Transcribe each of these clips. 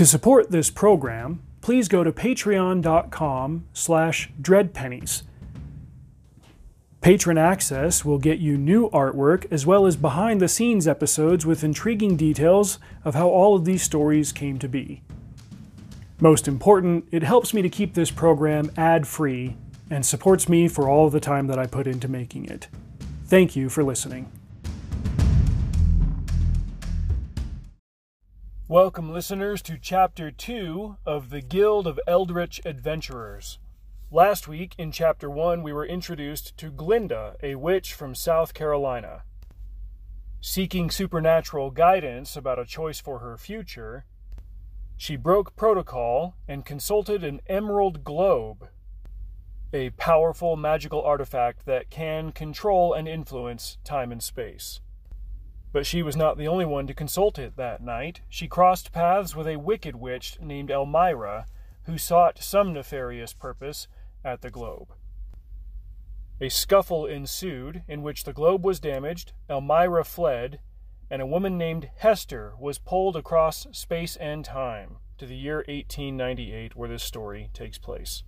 To support this program, please go to patreon.com slash dreadpennies. Patron access will get you new artwork as well as behind the scenes episodes with intriguing details of how all of these stories came to be. Most important, it helps me to keep this program ad free and supports me for all the time that I put into making it. Thank you for listening. Welcome, listeners, to Chapter 2 of The Guild of Eldritch Adventurers. Last week, in Chapter 1, we were introduced to Glinda, a witch from South Carolina. Seeking supernatural guidance about a choice for her future, she broke protocol and consulted an emerald globe, a powerful magical artifact that can control and influence time and space. But she was not the only one to consult it that night. She crossed paths with a wicked witch named Elmira, who sought some nefarious purpose at the globe. A scuffle ensued in which the globe was damaged, Elmira fled, and a woman named Hester was pulled across space and time to the year 1898 where this story takes place.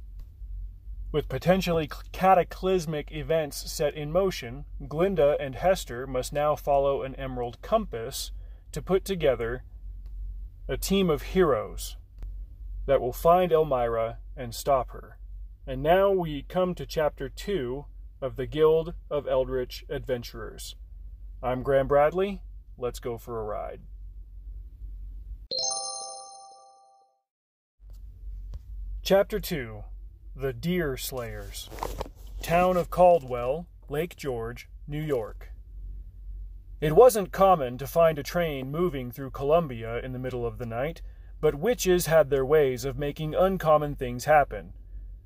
With potentially cataclysmic events set in motion, Glinda and Hester must now follow an emerald compass to put together a team of heroes that will find Elmira and stop her. And now we come to chapter 2 of the Guild of Eldritch Adventurers. I'm Graham Bradley. Let's go for a ride. Chapter 2 The Deer Slayers. Town of Caldwell, Lake George, New York. It wasn't common to find a train moving through Columbia in the middle of the night, but witches had their ways of making uncommon things happen.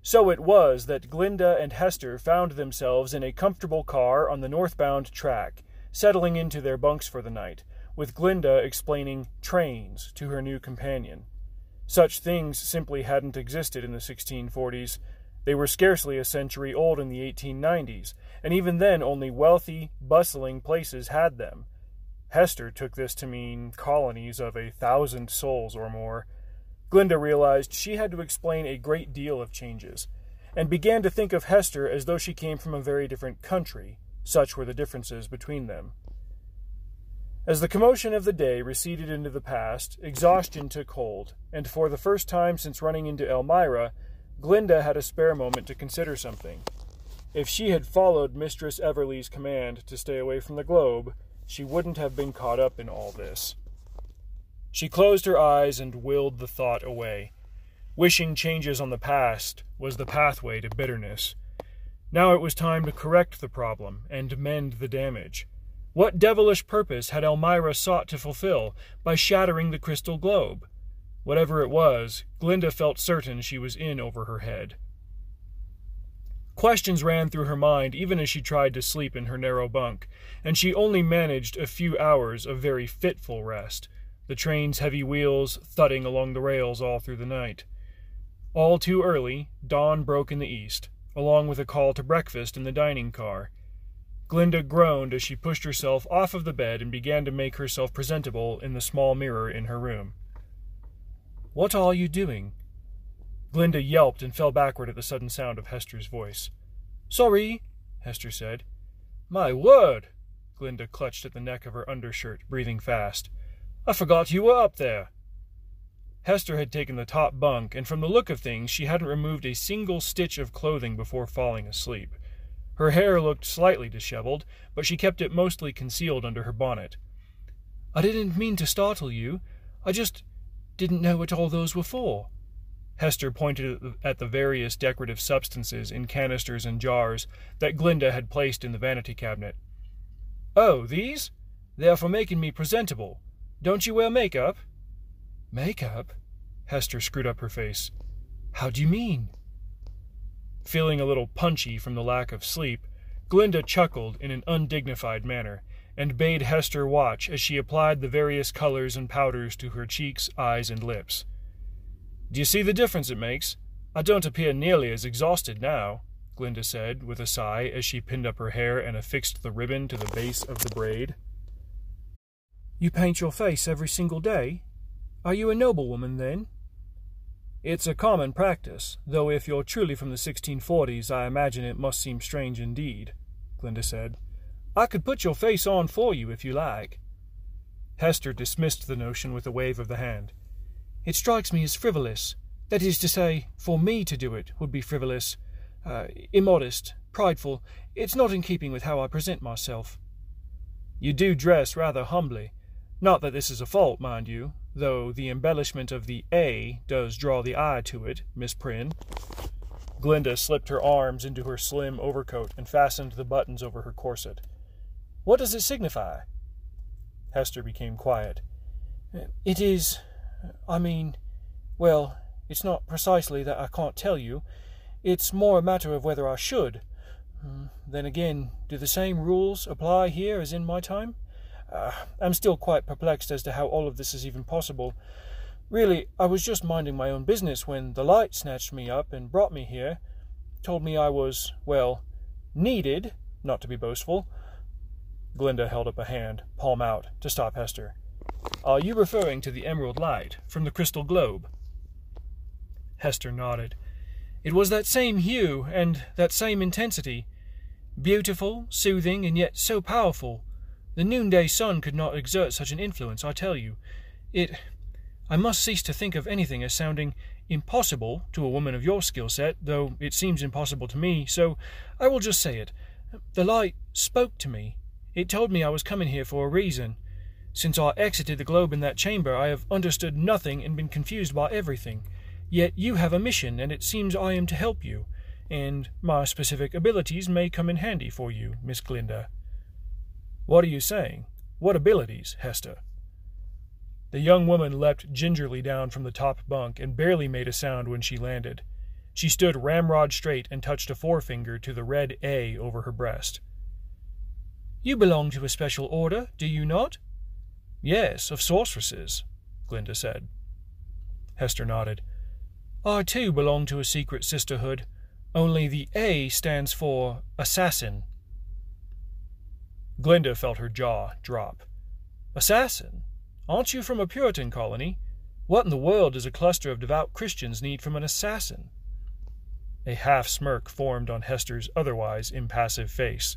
So it was that Glinda and Hester found themselves in a comfortable car on the northbound track, settling into their bunks for the night, with Glinda explaining trains to her new companion. Such things simply hadn't existed in the 1640s. They were scarcely a century old in the 1890s, and even then only wealthy, bustling places had them. Hester took this to mean colonies of a thousand souls or more. Glinda realized she had to explain a great deal of changes, and began to think of Hester as though she came from a very different country. Such were the differences between them. As the commotion of the day receded into the past, exhaustion took hold, and for the first time since running into Elmira, Glinda had a spare moment to consider something. If she had followed Mistress Everleigh's command to stay away from the globe, she wouldn't have been caught up in all this. She closed her eyes and willed the thought away. Wishing changes on the past was the pathway to bitterness. Now it was time to correct the problem and mend the damage. What devilish purpose had Elmira sought to fulfill by shattering the crystal globe? Whatever it was, Glinda felt certain she was in over her head. Questions ran through her mind even as she tried to sleep in her narrow bunk, and she only managed a few hours of very fitful rest the train's heavy wheels thudding along the rails all through the night. All too early, dawn broke in the east, along with a call to breakfast in the dining car. Glinda groaned as she pushed herself off of the bed and began to make herself presentable in the small mirror in her room. What are you doing? Glinda yelped and fell backward at the sudden sound of Hester's voice. Sorry, Hester said. My word! Glinda clutched at the neck of her undershirt, breathing fast. I forgot you were up there. Hester had taken the top bunk, and from the look of things, she hadn't removed a single stitch of clothing before falling asleep. Her hair looked slightly disheveled, but she kept it mostly concealed under her bonnet. I didn't mean to startle you. I just didn't know what all those were for. Hester pointed at the various decorative substances in canisters and jars that Glinda had placed in the vanity cabinet. Oh, these? They are for making me presentable. Don't you wear makeup? Makeup? Hester screwed up her face. How do you mean? Feeling a little punchy from the lack of sleep, Glinda chuckled in an undignified manner and bade Hester watch as she applied the various colors and powders to her cheeks, eyes, and lips. Do you see the difference it makes? I don't appear nearly as exhausted now, Glinda said with a sigh as she pinned up her hair and affixed the ribbon to the base of the braid. You paint your face every single day? Are you a noblewoman, then? It's a common practice, though if you're truly from the 1640s, I imagine it must seem strange indeed, Glinda said. I could put your face on for you if you like. Hester dismissed the notion with a wave of the hand. It strikes me as frivolous. That is to say, for me to do it would be frivolous, uh, immodest, prideful. It's not in keeping with how I present myself. You do dress rather humbly. Not that this is a fault, mind you, though the embellishment of the A does draw the eye to it, Miss Prynne. Glinda slipped her arms into her slim overcoat and fastened the buttons over her corset. What does it signify? Hester became quiet. It is. I mean, well, it's not precisely that I can't tell you. It's more a matter of whether I should. Hmm, then again, do the same rules apply here as in my time? Uh, I'm still quite perplexed as to how all of this is even possible. Really, I was just minding my own business when the light snatched me up and brought me here, told me I was, well, needed, not to be boastful. Glinda held up a hand, palm out, to stop Hester. Are you referring to the emerald light from the crystal globe? Hester nodded. It was that same hue and that same intensity. Beautiful, soothing, and yet so powerful. The noonday sun could not exert such an influence, I tell you. It. I must cease to think of anything as sounding impossible to a woman of your skill set, though it seems impossible to me, so I will just say it. The light spoke to me. It told me I was coming here for a reason. Since I exited the globe in that chamber, I have understood nothing and been confused by everything. Yet you have a mission, and it seems I am to help you, and my specific abilities may come in handy for you, Miss Glinda. What are you saying? What abilities, Hester? The young woman leapt gingerly down from the top bunk and barely made a sound when she landed. She stood ramrod straight and touched a forefinger to the red A over her breast. You belong to a special order, do you not? Yes, of sorceresses, Glinda said. Hester nodded. I too belong to a secret sisterhood, only the A stands for assassin. Glinda felt her jaw drop. Assassin? Aren't you from a Puritan colony? What in the world does a cluster of devout Christians need from an assassin? A half smirk formed on Hester's otherwise impassive face.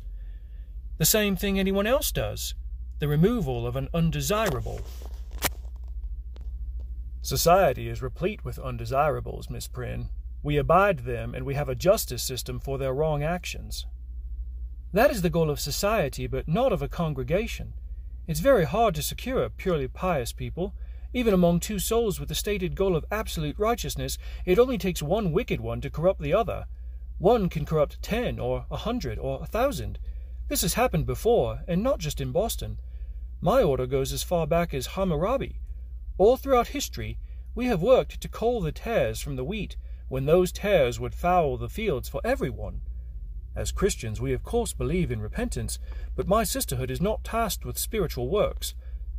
The same thing anyone else does the removal of an undesirable. Society is replete with undesirables, Miss Prynne. We abide them, and we have a justice system for their wrong actions. That is the goal of society, but not of a congregation. It's very hard to secure a purely pious people. Even among two souls with the stated goal of absolute righteousness, it only takes one wicked one to corrupt the other. One can corrupt ten, or a hundred, or a thousand. This has happened before, and not just in Boston. My order goes as far back as Hammurabi. All throughout history, we have worked to cull the tares from the wheat, when those tares would foul the fields for everyone. As Christians, we of course believe in repentance, but my sisterhood is not tasked with spiritual works.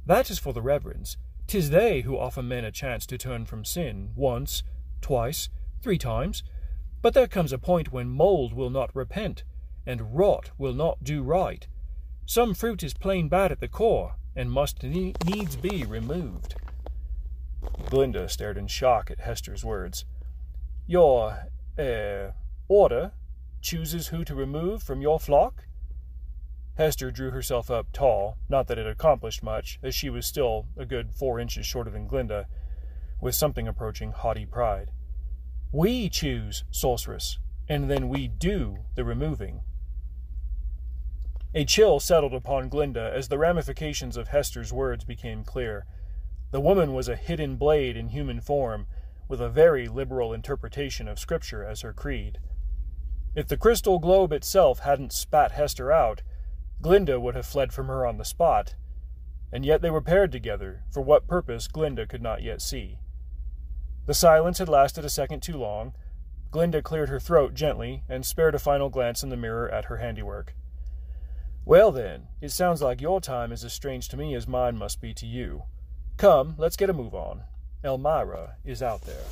That is for the reverends. Tis they who offer men a chance to turn from sin once, twice, three times. But there comes a point when mold will not repent, and rot will not do right. Some fruit is plain bad at the core, and must ne- needs be removed. Glinda stared in shock at Hester's words. Your, er, order chooses who to remove from your flock? Hester drew herself up tall, not that it accomplished much, as she was still a good four inches shorter than Glinda, with something approaching haughty pride. We choose, sorceress, and then we do the removing. A chill settled upon Glinda as the ramifications of Hester's words became clear. The woman was a hidden blade in human form, with a very liberal interpretation of Scripture as her creed. If the crystal globe itself hadn't spat Hester out, Glinda would have fled from her on the spot. And yet they were paired together, for what purpose Glinda could not yet see. The silence had lasted a second too long. Glinda cleared her throat gently and spared a final glance in the mirror at her handiwork. Well, then, it sounds like your time is as strange to me as mine must be to you. Come, let's get a move on. Elmira is out there.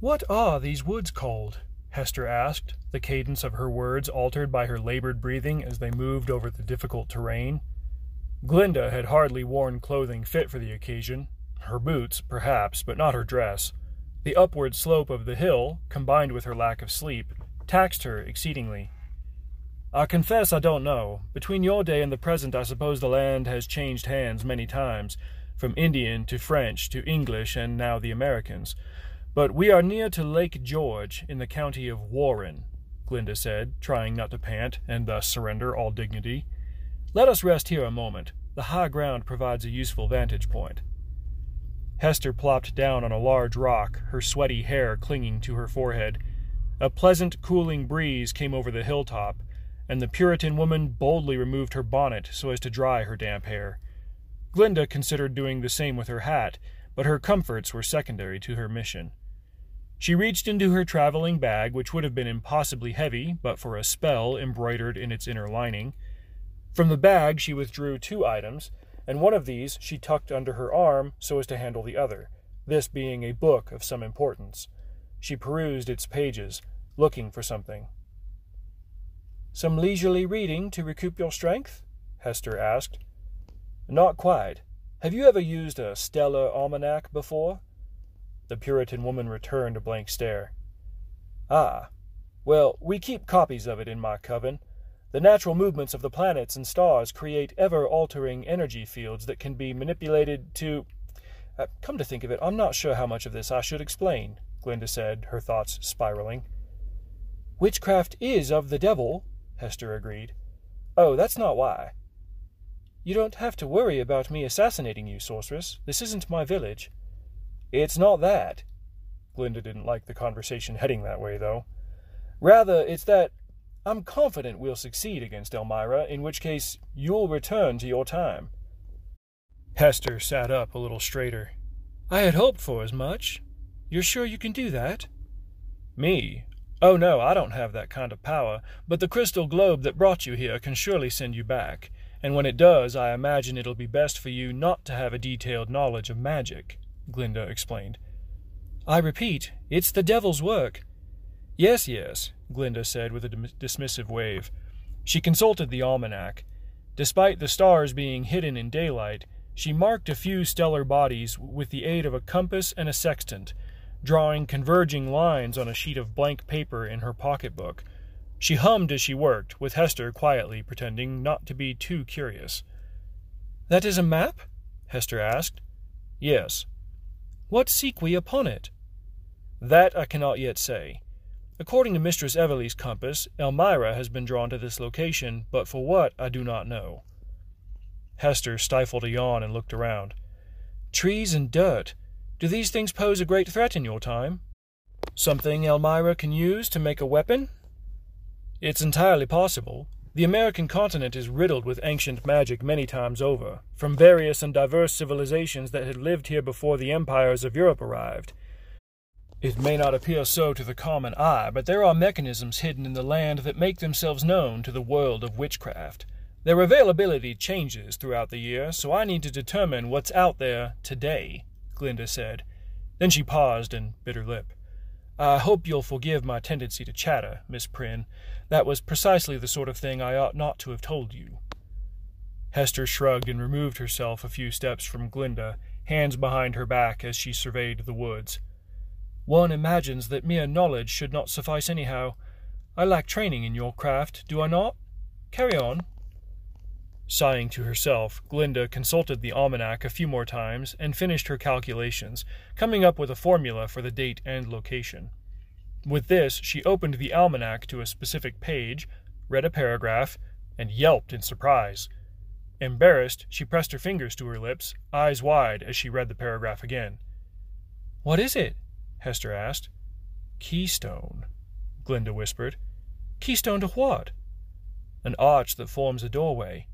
What are these woods called? Hester asked, the cadence of her words altered by her labored breathing as they moved over the difficult terrain. Glinda had hardly worn clothing fit for the occasion. Her boots, perhaps, but not her dress. The upward slope of the hill, combined with her lack of sleep, taxed her exceedingly. I confess I don't know. Between your day and the present, I suppose the land has changed hands many times, from Indian to French to English and now the Americans. But we are near to Lake George in the county of Warren, Glinda said, trying not to pant and thus surrender all dignity. Let us rest here a moment. The high ground provides a useful vantage point. Hester plopped down on a large rock, her sweaty hair clinging to her forehead. A pleasant, cooling breeze came over the hilltop, and the Puritan woman boldly removed her bonnet so as to dry her damp hair. Glinda considered doing the same with her hat, but her comforts were secondary to her mission. She reached into her traveling bag, which would have been impossibly heavy but for a spell embroidered in its inner lining. From the bag she withdrew two items, and one of these she tucked under her arm so as to handle the other, this being a book of some importance. She perused its pages, looking for something. Some leisurely reading to recoup your strength? Hester asked. Not quite. Have you ever used a stellar almanac before? The Puritan woman returned a blank stare. Ah. Well, we keep copies of it in my coven. The natural movements of the planets and stars create ever altering energy fields that can be manipulated to. Uh, come to think of it, I'm not sure how much of this I should explain, Glinda said, her thoughts spiraling. Witchcraft is of the devil, Hester agreed. Oh, that's not why. You don't have to worry about me assassinating you, sorceress. This isn't my village. It's not that. Glinda didn't like the conversation heading that way, though. Rather, it's that I'm confident we'll succeed against Elmira, in which case you'll return to your time. Hester sat up a little straighter. I had hoped for as much. You're sure you can do that? Me? Oh no, I don't have that kind of power, but the crystal globe that brought you here can surely send you back, and when it does, I imagine it'll be best for you not to have a detailed knowledge of magic, Glinda explained. I repeat, it's the devil's work. Yes, yes, Glinda said with a dismissive wave. She consulted the almanac. Despite the stars being hidden in daylight, she marked a few stellar bodies with the aid of a compass and a sextant, drawing converging lines on a sheet of blank paper in her pocketbook. She hummed as she worked, with Hester quietly pretending not to be too curious. That is a map? Hester asked. Yes. What seek we upon it? That I cannot yet say. According to Mistress Everly's compass, Elmira has been drawn to this location, but for what I do not know. Hester stifled a yawn and looked around. Trees and dirt. Do these things pose a great threat in your time? Something Elmira can use to make a weapon? It's entirely possible. The American continent is riddled with ancient magic many times over, from various and diverse civilizations that had lived here before the empires of Europe arrived. It may not appear so to the common eye, but there are mechanisms hidden in the land that make themselves known to the world of witchcraft. Their availability changes throughout the year, so I need to determine what's out there today, Glinda said. Then she paused and bit her lip. I hope you'll forgive my tendency to chatter, Miss Prynne. That was precisely the sort of thing I ought not to have told you. Hester shrugged and removed herself a few steps from Glinda, hands behind her back as she surveyed the woods. One imagines that mere knowledge should not suffice anyhow. I lack training in your craft, do I not? Carry on. Sighing to herself, Glinda consulted the almanac a few more times and finished her calculations, coming up with a formula for the date and location. With this, she opened the almanac to a specific page, read a paragraph, and yelped in surprise. Embarrassed, she pressed her fingers to her lips, eyes wide, as she read the paragraph again. What is it? Hester asked. Keystone, Glinda whispered. Keystone to what? An arch that forms a doorway.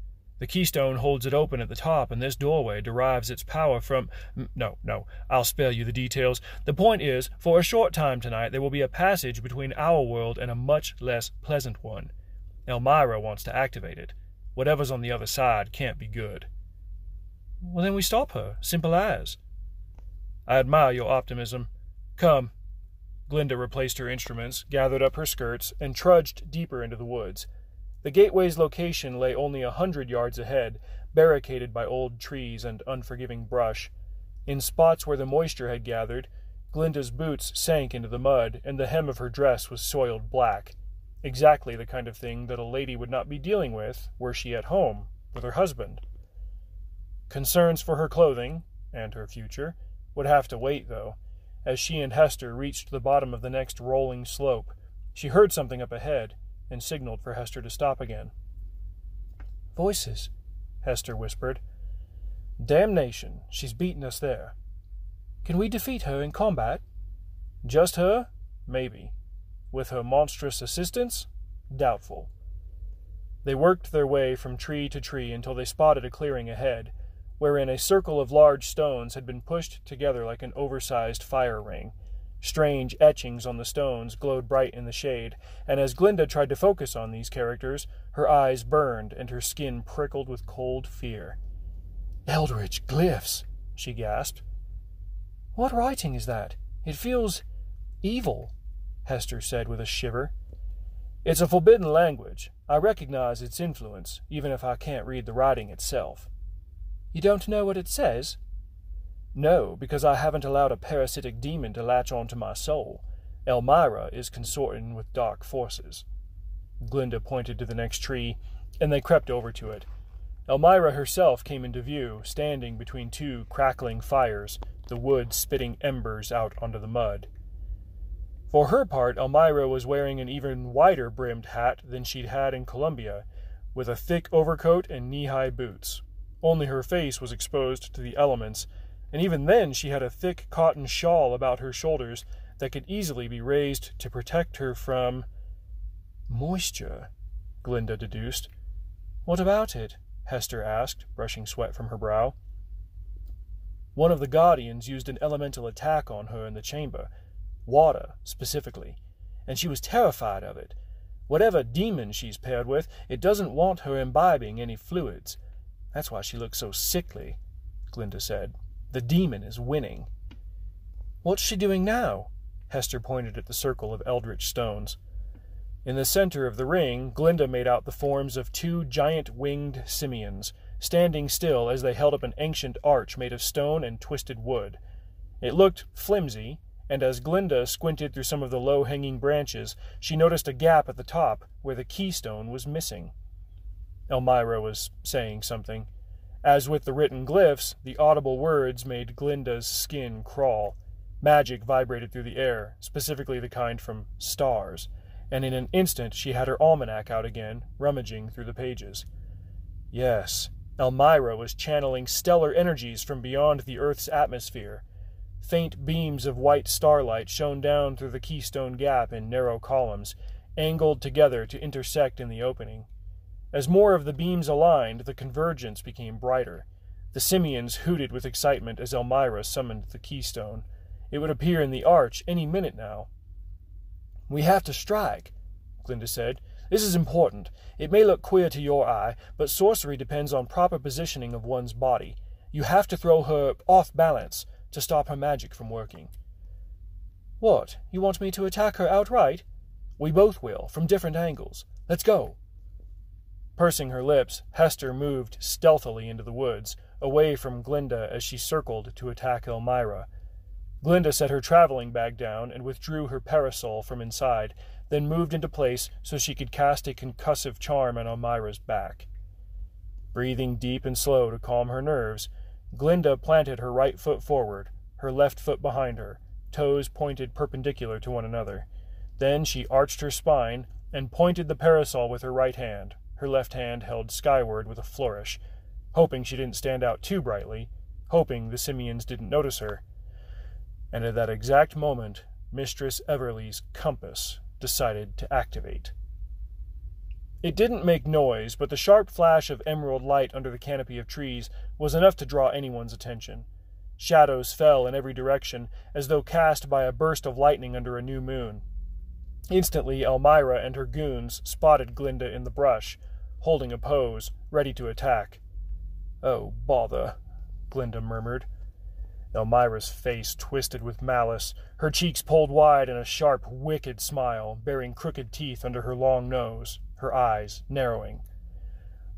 The keystone holds it open at the top, and this doorway derives its power from. No, no, I'll spare you the details. The point is, for a short time tonight, there will be a passage between our world and a much less pleasant one. Elmira wants to activate it. Whatever's on the other side can't be good. Well, then we stop her. Simple as. I admire your optimism. Come. Glinda replaced her instruments, gathered up her skirts, and trudged deeper into the woods. The gateway's location lay only a hundred yards ahead, barricaded by old trees and unforgiving brush. In spots where the moisture had gathered, Glinda's boots sank into the mud, and the hem of her dress was soiled black. Exactly the kind of thing that a lady would not be dealing with were she at home with her husband. Concerns for her clothing, and her future, would have to wait, though. As she and Hester reached the bottom of the next rolling slope, she heard something up ahead and signaled for Hester to stop again. Voices, Hester whispered. Damnation, she's beaten us there. Can we defeat her in combat? Just her? Maybe. With her monstrous assistance? Doubtful. They worked their way from tree to tree until they spotted a clearing ahead wherein a circle of large stones had been pushed together like an oversized fire ring. Strange etchings on the stones glowed bright in the shade, and as Glinda tried to focus on these characters, her eyes burned and her skin prickled with cold fear. Eldritch glyphs, she gasped. What writing is that? It feels evil, Hester said with a shiver. It's a forbidden language. I recognize its influence, even if I can't read the writing itself. You don't know what it says? No, because I haven't allowed a parasitic demon to latch onto my soul. Elmira is consorting with dark forces. Glinda pointed to the next tree, and they crept over to it. Elmira herself came into view, standing between two crackling fires, the wood spitting embers out onto the mud. For her part, Elmira was wearing an even wider brimmed hat than she'd had in Columbia, with a thick overcoat and knee high boots. Only her face was exposed to the elements, and even then she had a thick cotton shawl about her shoulders that could easily be raised to protect her from. Moisture, Glinda deduced. What about it? Hester asked, brushing sweat from her brow. One of the Guardians used an elemental attack on her in the chamber, water specifically, and she was terrified of it. Whatever demon she's paired with, it doesn't want her imbibing any fluids. That's why she looks so sickly, Glinda said. The demon is winning. What's she doing now? Hester pointed at the circle of eldritch stones. In the center of the ring, Glinda made out the forms of two giant winged simians, standing still as they held up an ancient arch made of stone and twisted wood. It looked flimsy, and as Glinda squinted through some of the low hanging branches, she noticed a gap at the top where the keystone was missing. Elmira was saying something. As with the written glyphs, the audible words made Glinda's skin crawl. Magic vibrated through the air, specifically the kind from stars, and in an instant she had her almanac out again, rummaging through the pages. Yes, Elmira was channeling stellar energies from beyond the Earth's atmosphere. Faint beams of white starlight shone down through the keystone gap in narrow columns, angled together to intersect in the opening. As more of the beams aligned, the convergence became brighter. The simians hooted with excitement as Elmira summoned the keystone. It would appear in the arch any minute now. We have to strike, Glinda said. This is important. It may look queer to your eye, but sorcery depends on proper positioning of one's body. You have to throw her off balance to stop her magic from working. What? You want me to attack her outright? We both will, from different angles. Let's go. Pursing her lips, Hester moved stealthily into the woods, away from Glinda as she circled to attack Elmira. Glinda set her traveling bag down and withdrew her parasol from inside, then moved into place so she could cast a concussive charm on Elmira's back. Breathing deep and slow to calm her nerves, Glinda planted her right foot forward, her left foot behind her, toes pointed perpendicular to one another. Then she arched her spine and pointed the parasol with her right hand, her left hand held skyward with a flourish, hoping she didn't stand out too brightly, hoping the simians didn't notice her. And at that exact moment, Mistress Everly's compass decided to activate. It didn't make noise, but the sharp flash of emerald light under the canopy of trees was enough to draw anyone's attention. Shadows fell in every direction, as though cast by a burst of lightning under a new moon. Instantly, Elmira and her goons spotted Glinda in the brush, holding a pose, ready to attack. Oh, bother, Glinda murmured. Elmira's face twisted with malice, her cheeks pulled wide in a sharp, wicked smile, bearing crooked teeth under her long nose, her eyes narrowing.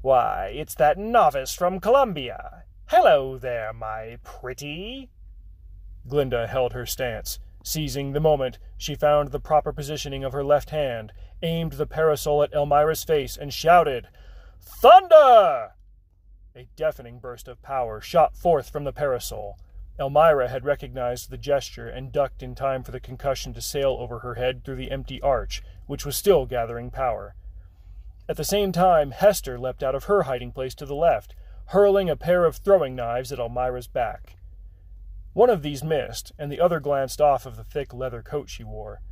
Why, it's that novice from Columbia. Hello there, my pretty. Glinda held her stance. Seizing the moment, she found the proper positioning of her left hand, aimed the parasol at Elmira's face, and shouted, Thunder! A deafening burst of power shot forth from the parasol. Elmira had recognized the gesture and ducked in time for the concussion to sail over her head through the empty arch, which was still gathering power. At the same time, Hester leapt out of her hiding place to the left, hurling a pair of throwing knives at Elmira's back. One of these missed, and the other glanced off of the thick leather coat she wore.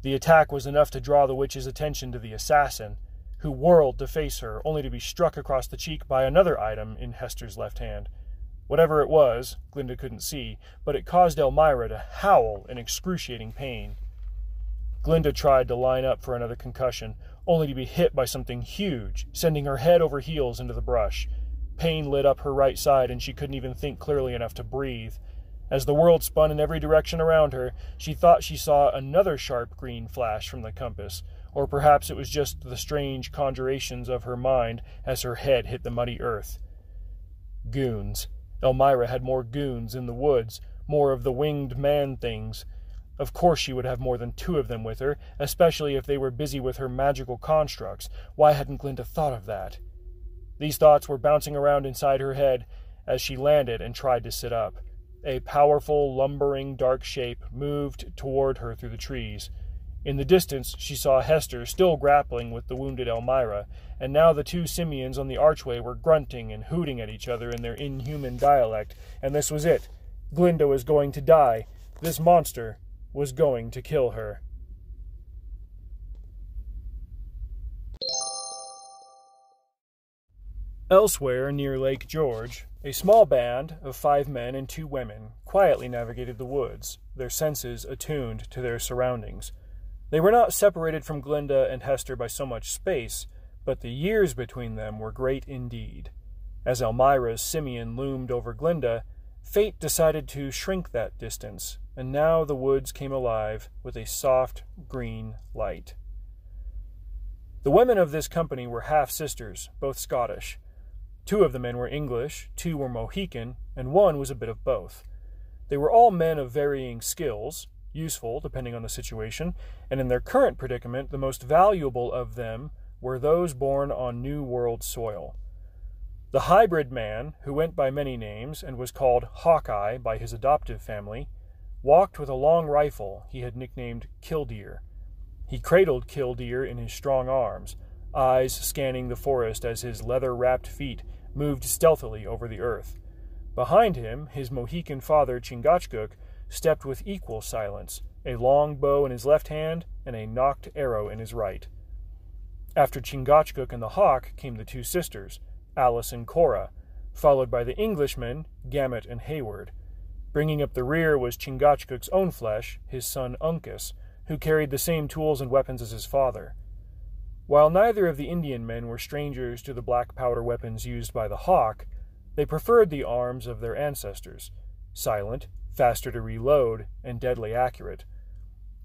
The attack was enough to draw the witch's attention to the assassin, who whirled to face her, only to be struck across the cheek by another item in Hester's left hand. Whatever it was, Glinda couldn't see, but it caused Elmira to howl in excruciating pain. Glinda tried to line up for another concussion, only to be hit by something huge, sending her head over heels into the brush. Pain lit up her right side, and she couldn't even think clearly enough to breathe. As the world spun in every direction around her, she thought she saw another sharp green flash from the compass, or perhaps it was just the strange conjurations of her mind as her head hit the muddy earth. Goons. Elmira had more goons in the woods, more of the winged man things. Of course she would have more than two of them with her, especially if they were busy with her magical constructs. Why hadn't Glinda thought of that? These thoughts were bouncing around inside her head as she landed and tried to sit up. A powerful, lumbering, dark shape moved toward her through the trees. In the distance, she saw Hester still grappling with the wounded Elmira, and now the two simians on the archway were grunting and hooting at each other in their inhuman dialect, and this was it. Glinda was going to die. This monster was going to kill her. Elsewhere near Lake George, a small band of five men and two women quietly navigated the woods, their senses attuned to their surroundings. They were not separated from Glinda and Hester by so much space, but the years between them were great indeed. As Elmira's simian loomed over Glinda, fate decided to shrink that distance, and now the woods came alive with a soft green light. The women of this company were half sisters, both Scottish. Two of the men were English, two were Mohican, and one was a bit of both. They were all men of varying skills, useful depending on the situation, and in their current predicament, the most valuable of them were those born on New World soil. The hybrid man, who went by many names and was called Hawkeye by his adoptive family, walked with a long rifle he had nicknamed Killdeer. He cradled Killdeer in his strong arms, eyes scanning the forest as his leather wrapped feet moved stealthily over the earth. Behind him, his Mohican father, Chingachgook, stepped with equal silence, a long bow in his left hand and a nocked arrow in his right. After Chingachgook and the hawk came the two sisters, Alice and Cora, followed by the Englishmen, Gamut and Heyward. Bringing up the rear was Chingachgook's own flesh, his son Uncas, who carried the same tools and weapons as his father. While neither of the Indian men were strangers to the black powder weapons used by the hawk, they preferred the arms of their ancestors, silent, faster to reload, and deadly accurate.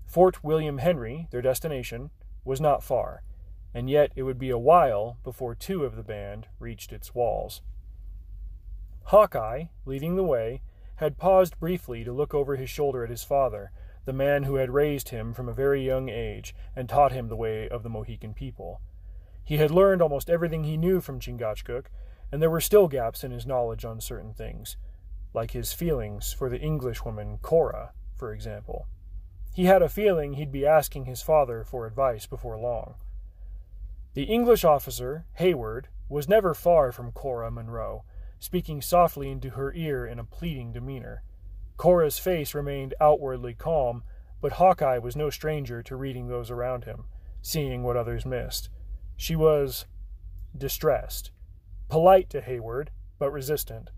Fort William Henry, their destination, was not far, and yet it would be a while before two of the band reached its walls. Hawkeye, leading the way, had paused briefly to look over his shoulder at his father, the man who had raised him from a very young age and taught him the way of the Mohican people. He had learned almost everything he knew from Chingachgook, and there were still gaps in his knowledge on certain things, like his feelings for the Englishwoman Cora, for example. He had a feeling he'd be asking his father for advice before long. The English officer, Heyward, was never far from Cora Munro, speaking softly into her ear in a pleading demeanor. Cora's face remained outwardly calm, but Hawkeye was no stranger to reading those around him, seeing what others missed. She was distressed, polite to Heyward, but resistant.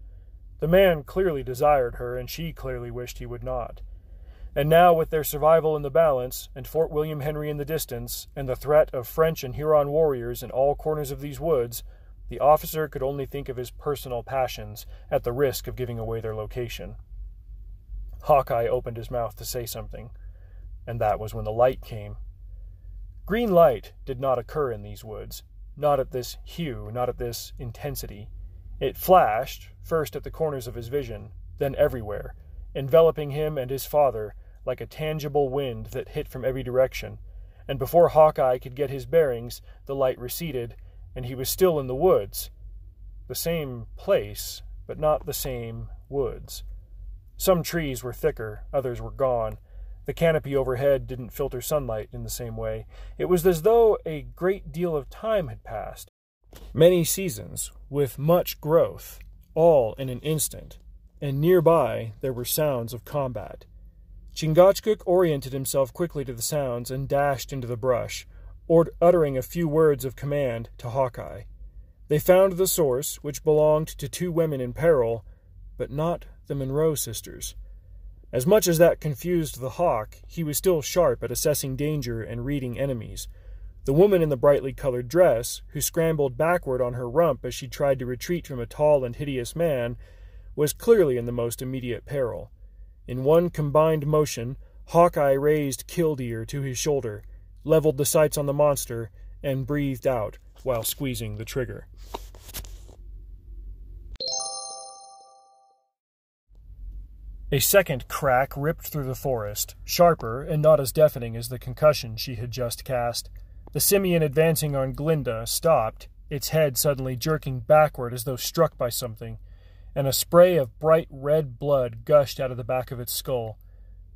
The man clearly desired her, and she clearly wished he would not. And now, with their survival in the balance, and Fort William Henry in the distance, and the threat of French and Huron warriors in all corners of these woods, the officer could only think of his personal passions, at the risk of giving away their location. Hawkeye opened his mouth to say something, and that was when the light came. Green light did not occur in these woods, not at this hue, not at this intensity. It flashed, first at the corners of his vision, then everywhere, enveloping him and his father like a tangible wind that hit from every direction, and before Hawkeye could get his bearings, the light receded, and he was still in the woods. The same place, but not the same woods. Some trees were thicker, others were gone. The canopy overhead didn't filter sunlight in the same way. It was as though a great deal of time had passed. Many seasons, with much growth, all in an instant, and nearby there were sounds of combat. Chingachgook oriented himself quickly to the sounds and dashed into the brush, or uttering a few words of command to Hawkeye. They found the source, which belonged to two women in peril, but not the Munro sisters. As much as that confused the hawk, he was still sharp at assessing danger and reading enemies. The woman in the brightly colored dress, who scrambled backward on her rump as she tried to retreat from a tall and hideous man, was clearly in the most immediate peril. In one combined motion, Hawkeye raised Killdeer to his shoulder, leveled the sights on the monster, and breathed out while squeezing the trigger. A second crack ripped through the forest, sharper and not as deafening as the concussion she had just cast. The simian advancing on Glinda stopped, its head suddenly jerking backward as though struck by something, and a spray of bright red blood gushed out of the back of its skull.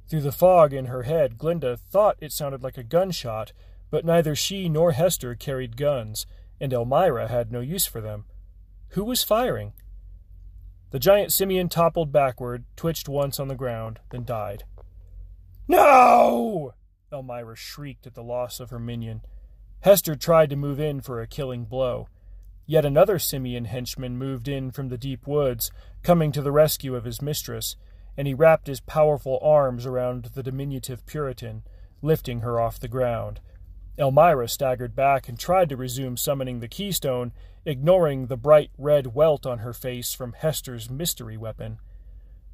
Through the fog in her head, Glinda thought it sounded like a gunshot, but neither she nor Hester carried guns, and Elmira had no use for them. Who was firing? The giant simian toppled backward, twitched once on the ground, then died. No! Elmira shrieked at the loss of her minion. Hester tried to move in for a killing blow. Yet another simian henchman moved in from the deep woods, coming to the rescue of his mistress, and he wrapped his powerful arms around the diminutive Puritan, lifting her off the ground. Elmira staggered back and tried to resume summoning the keystone, ignoring the bright red welt on her face from Hester's mystery weapon.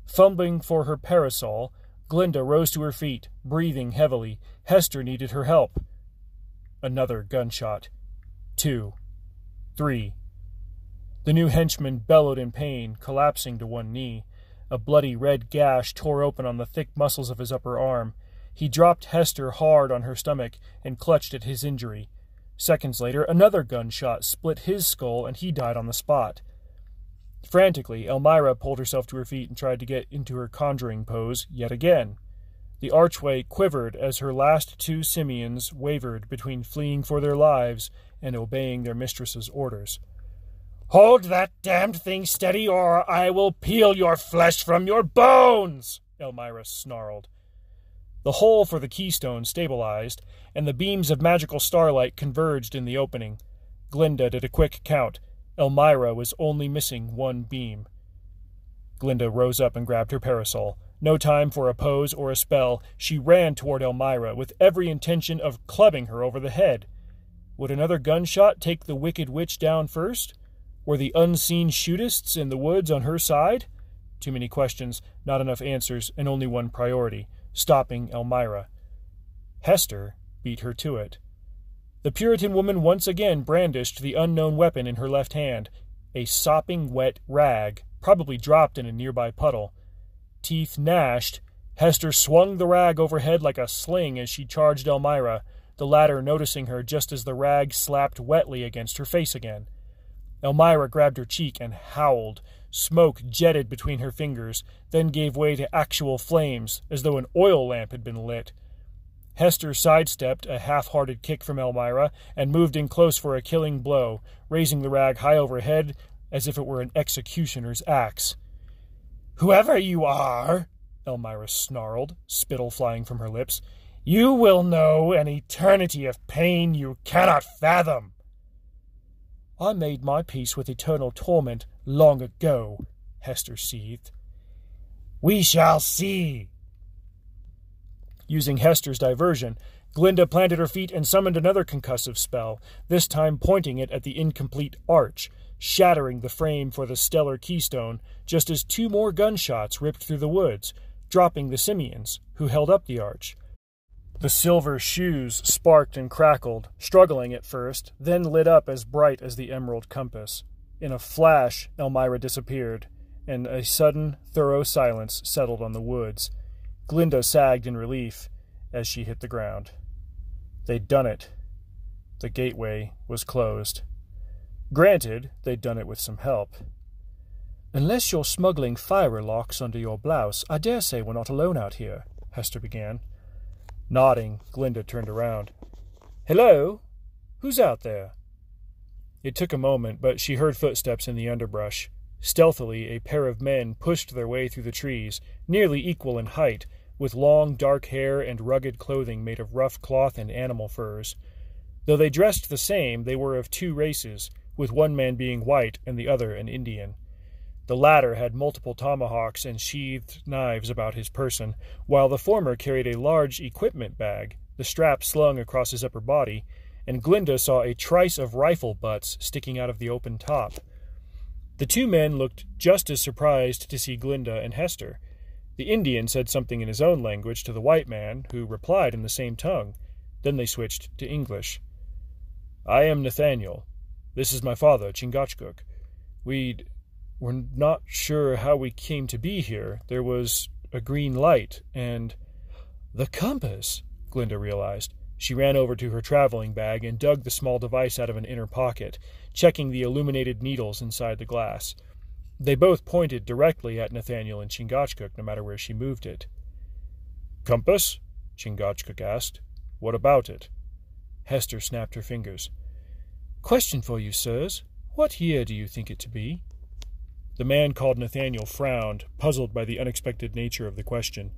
Fumbling for her parasol, Glinda rose to her feet, breathing heavily. Hester needed her help. Another gunshot. Two. Three. The new henchman bellowed in pain, collapsing to one knee. A bloody red gash tore open on the thick muscles of his upper arm. He dropped Hester hard on her stomach and clutched at his injury. Seconds later, another gunshot split his skull and he died on the spot. Frantically, Elmira pulled herself to her feet and tried to get into her conjuring pose yet again. The archway quivered as her last two simians wavered between fleeing for their lives and obeying their mistress's orders. Hold that damned thing steady, or I will peel your flesh from your bones! Elmira snarled. The hole for the keystone stabilized, and the beams of magical starlight converged in the opening. Glinda did a quick count. Elmira was only missing one beam. Glinda rose up and grabbed her parasol. No time for a pose or a spell. She ran toward Elmira with every intention of clubbing her over the head. Would another gunshot take the wicked witch down first? Were the unseen shootists in the woods on her side? Too many questions, not enough answers, and only one priority stopping Elmira. Hester beat her to it. The Puritan woman once again brandished the unknown weapon in her left hand, a sopping wet rag, probably dropped in a nearby puddle. Teeth gnashed, Hester swung the rag overhead like a sling as she charged Elmira, the latter noticing her just as the rag slapped wetly against her face again. Elmira grabbed her cheek and howled, Smoke jetted between her fingers, then gave way to actual flames, as though an oil lamp had been lit. Hester sidestepped a half hearted kick from Elmira and moved in close for a killing blow, raising the rag high overhead as if it were an executioner's axe. Whoever you are, Elmira snarled, spittle flying from her lips, you will know an eternity of pain you cannot fathom. I made my peace with eternal torment long ago, Hester seethed. We shall see. Using Hester's diversion, Glinda planted her feet and summoned another concussive spell, this time pointing it at the incomplete arch, shattering the frame for the stellar keystone, just as two more gunshots ripped through the woods, dropping the simians, who held up the arch. The silver shoes sparked and crackled, struggling at first, then lit up as bright as the emerald compass. In a flash, Elmira disappeared, and a sudden, thorough silence settled on the woods. Glinda sagged in relief as she hit the ground. They'd done it. The gateway was closed. Granted, they'd done it with some help. Unless you're smuggling firelocks under your blouse, I dare say we're not alone out here, Hester began. Nodding, Glinda turned around. Hello? Who's out there? It took a moment, but she heard footsteps in the underbrush. Stealthily, a pair of men pushed their way through the trees, nearly equal in height, with long dark hair and rugged clothing made of rough cloth and animal furs. Though they dressed the same, they were of two races, with one man being white and the other an Indian. The latter had multiple tomahawks and sheathed knives about his person, while the former carried a large equipment bag, the strap slung across his upper body, and Glinda saw a trice of rifle butts sticking out of the open top. The two men looked just as surprised to see Glinda and Hester. The Indian said something in his own language to the white man, who replied in the same tongue. Then they switched to English. I am Nathaniel. This is my father, Chingachgook. We'd we're not sure how we came to be here. There was a green light, and. The compass, Glinda realized. She ran over to her traveling bag and dug the small device out of an inner pocket, checking the illuminated needles inside the glass. They both pointed directly at Nathaniel and Chingachgook, no matter where she moved it. Compass? Chingachgook asked. What about it? Hester snapped her fingers. Question for you, sirs. What year do you think it to be? The man called Nathaniel frowned, puzzled by the unexpected nature of the question.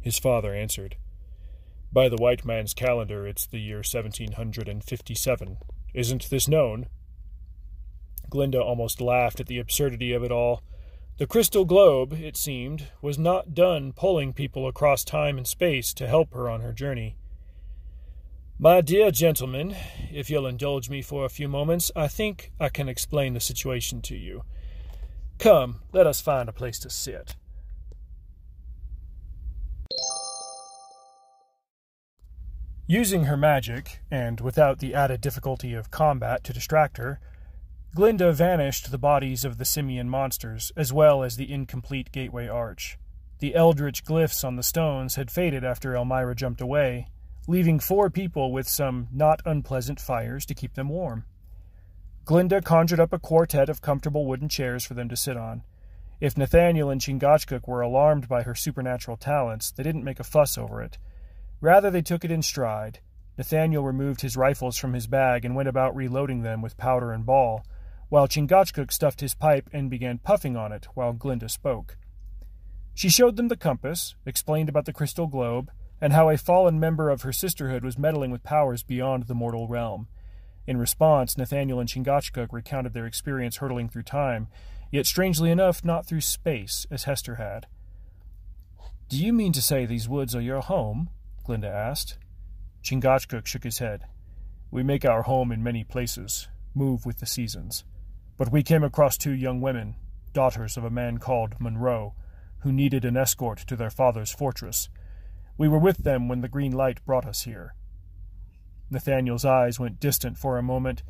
His father answered. By the white man's calendar, it's the year 1757. Isn't this known? Glinda almost laughed at the absurdity of it all. The crystal globe, it seemed, was not done pulling people across time and space to help her on her journey. My dear gentlemen, if you'll indulge me for a few moments, I think I can explain the situation to you. Come, let us find a place to sit. Using her magic, and without the added difficulty of combat to distract her, Glinda vanished the bodies of the simian monsters, as well as the incomplete gateway arch. The eldritch glyphs on the stones had faded after Elmira jumped away, leaving four people with some not unpleasant fires to keep them warm. Glinda conjured up a quartet of comfortable wooden chairs for them to sit on. If Nathaniel and Chingachgook were alarmed by her supernatural talents, they didn't make a fuss over it. Rather, they took it in stride. Nathaniel removed his rifles from his bag and went about reloading them with powder and ball, while Chingachgook stuffed his pipe and began puffing on it while Glinda spoke. She showed them the compass, explained about the crystal globe, and how a fallen member of her sisterhood was meddling with powers beyond the mortal realm. In response, Nathaniel and Chingachgook recounted their experience hurtling through time, yet strangely enough, not through space, as Hester had. Do you mean to say these woods are your home? Glinda asked. Chingachgook shook his head. We make our home in many places, move with the seasons. But we came across two young women, daughters of a man called Munro, who needed an escort to their father's fortress. We were with them when the green light brought us here. Nathaniel's eyes went distant for a moment.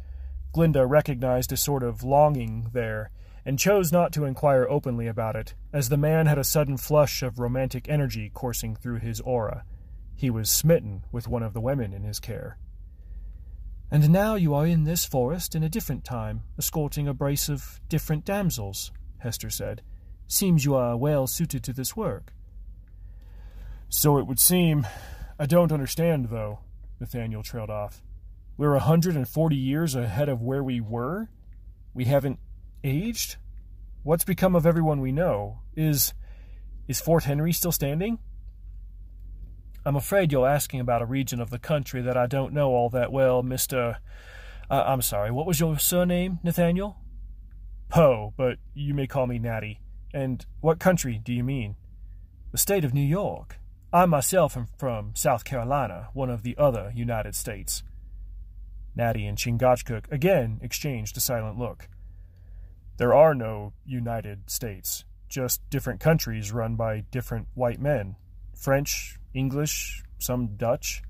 Glinda recognized a sort of longing there, and chose not to inquire openly about it, as the man had a sudden flush of romantic energy coursing through his aura. He was smitten with one of the women in his care. And now you are in this forest in a different time, escorting a brace of different damsels, Hester said. Seems you are well suited to this work. So it would seem. I don't understand, though, Nathaniel trailed off. We're a hundred and forty years ahead of where we were? We haven't aged? What's become of everyone we know? Is is Fort Henry still standing? I'm afraid you're asking about a region of the country that I don't know all that well, Mr. Uh, I'm sorry, what was your surname, Nathaniel? Poe, but you may call me Natty. And what country do you mean? The state of New York. I myself am from South Carolina, one of the other United States. Natty and Chingachgook again exchanged a silent look. There are no United States, just different countries run by different white men. French, English, some Dutch.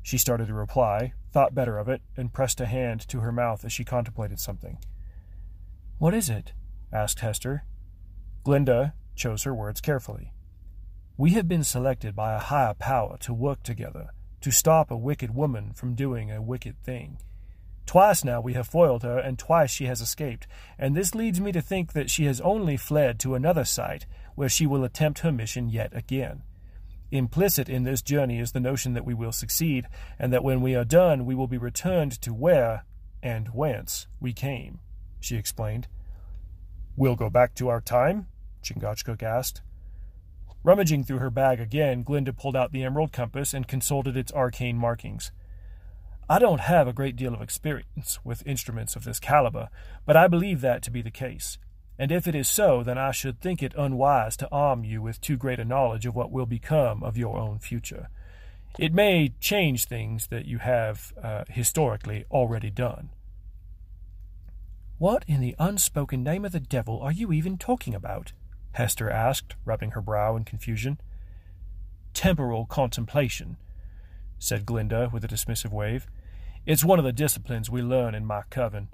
She started to reply, thought better of it, and pressed a hand to her mouth as she contemplated something. What is it? asked Hester. Glinda chose her words carefully. We have been selected by a higher power to work together, to stop a wicked woman from doing a wicked thing. Twice now we have foiled her, and twice she has escaped, and this leads me to think that she has only fled to another site where she will attempt her mission yet again. Implicit in this journey is the notion that we will succeed, and that when we are done we will be returned to where and whence we came, she explained. We'll go back to our time? Chingachgook asked. Rummaging through her bag again, Glinda pulled out the emerald compass and consulted its arcane markings. I don't have a great deal of experience with instruments of this caliber, but I believe that to be the case. And if it is so, then I should think it unwise to arm you with too great a knowledge of what will become of your own future. It may change things that you have uh, historically already done. What in the unspoken name of the devil are you even talking about? Hester asked, rubbing her brow in confusion. Temporal contemplation, said Glinda with a dismissive wave. It's one of the disciplines we learn in my coven.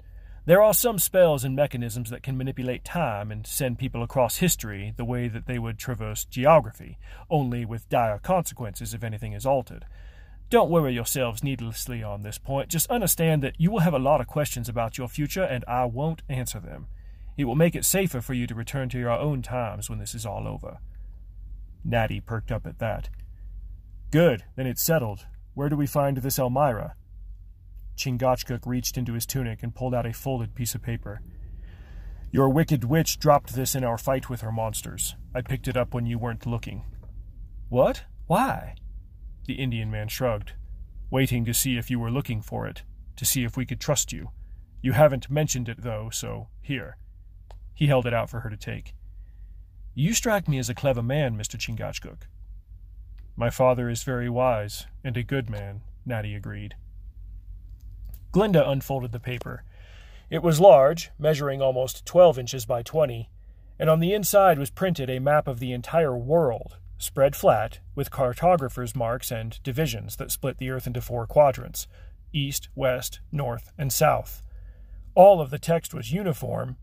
There are some spells and mechanisms that can manipulate time and send people across history the way that they would traverse geography, only with dire consequences if anything is altered. Don't worry yourselves needlessly on this point. Just understand that you will have a lot of questions about your future, and I won't answer them. It will make it safer for you to return to your own times when this is all over. Natty perked up at that. Good, then it's settled. Where do we find this Elmira? Chingachgook reached into his tunic and pulled out a folded piece of paper. Your wicked witch dropped this in our fight with her monsters. I picked it up when you weren't looking. What? Why? The Indian man shrugged. Waiting to see if you were looking for it, to see if we could trust you. You haven't mentioned it, though, so here. He held it out for her to take. You strike me as a clever man, Mr. Chingachgook. My father is very wise, and a good man, Natty agreed. Glinda unfolded the paper. It was large, measuring almost twelve inches by twenty, and on the inside was printed a map of the entire world, spread flat, with cartographers' marks and divisions that split the Earth into four quadrants east, west, north, and south. All of the text was uniform,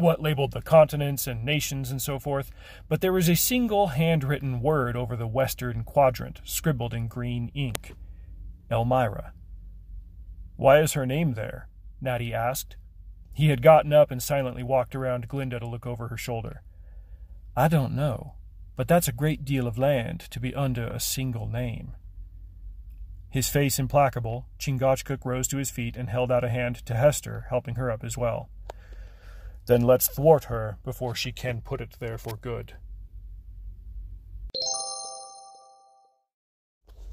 what labeled the continents and nations and so forth, but there was a single handwritten word over the western quadrant, scribbled in green ink Elmira. Why is her name there? Natty asked. He had gotten up and silently walked around Glinda to look over her shoulder. I don't know, but that's a great deal of land to be under a single name. His face implacable, Chingachgook rose to his feet and held out a hand to Hester, helping her up as well. Then let's thwart her before she can put it there for good.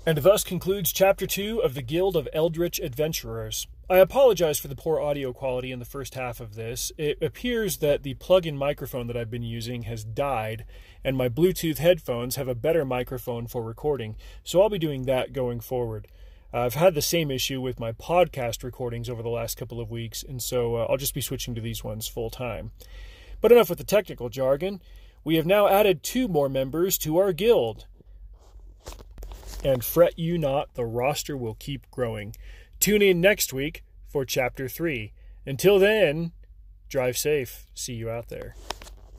And thus concludes Chapter 2 of the Guild of Eldritch Adventurers. I apologize for the poor audio quality in the first half of this. It appears that the plug in microphone that I've been using has died, and my Bluetooth headphones have a better microphone for recording, so I'll be doing that going forward. I've had the same issue with my podcast recordings over the last couple of weeks, and so uh, I'll just be switching to these ones full time. But enough with the technical jargon. We have now added two more members to our guild. And fret you not, the roster will keep growing. Tune in next week for Chapter 3. Until then, drive safe. See you out there.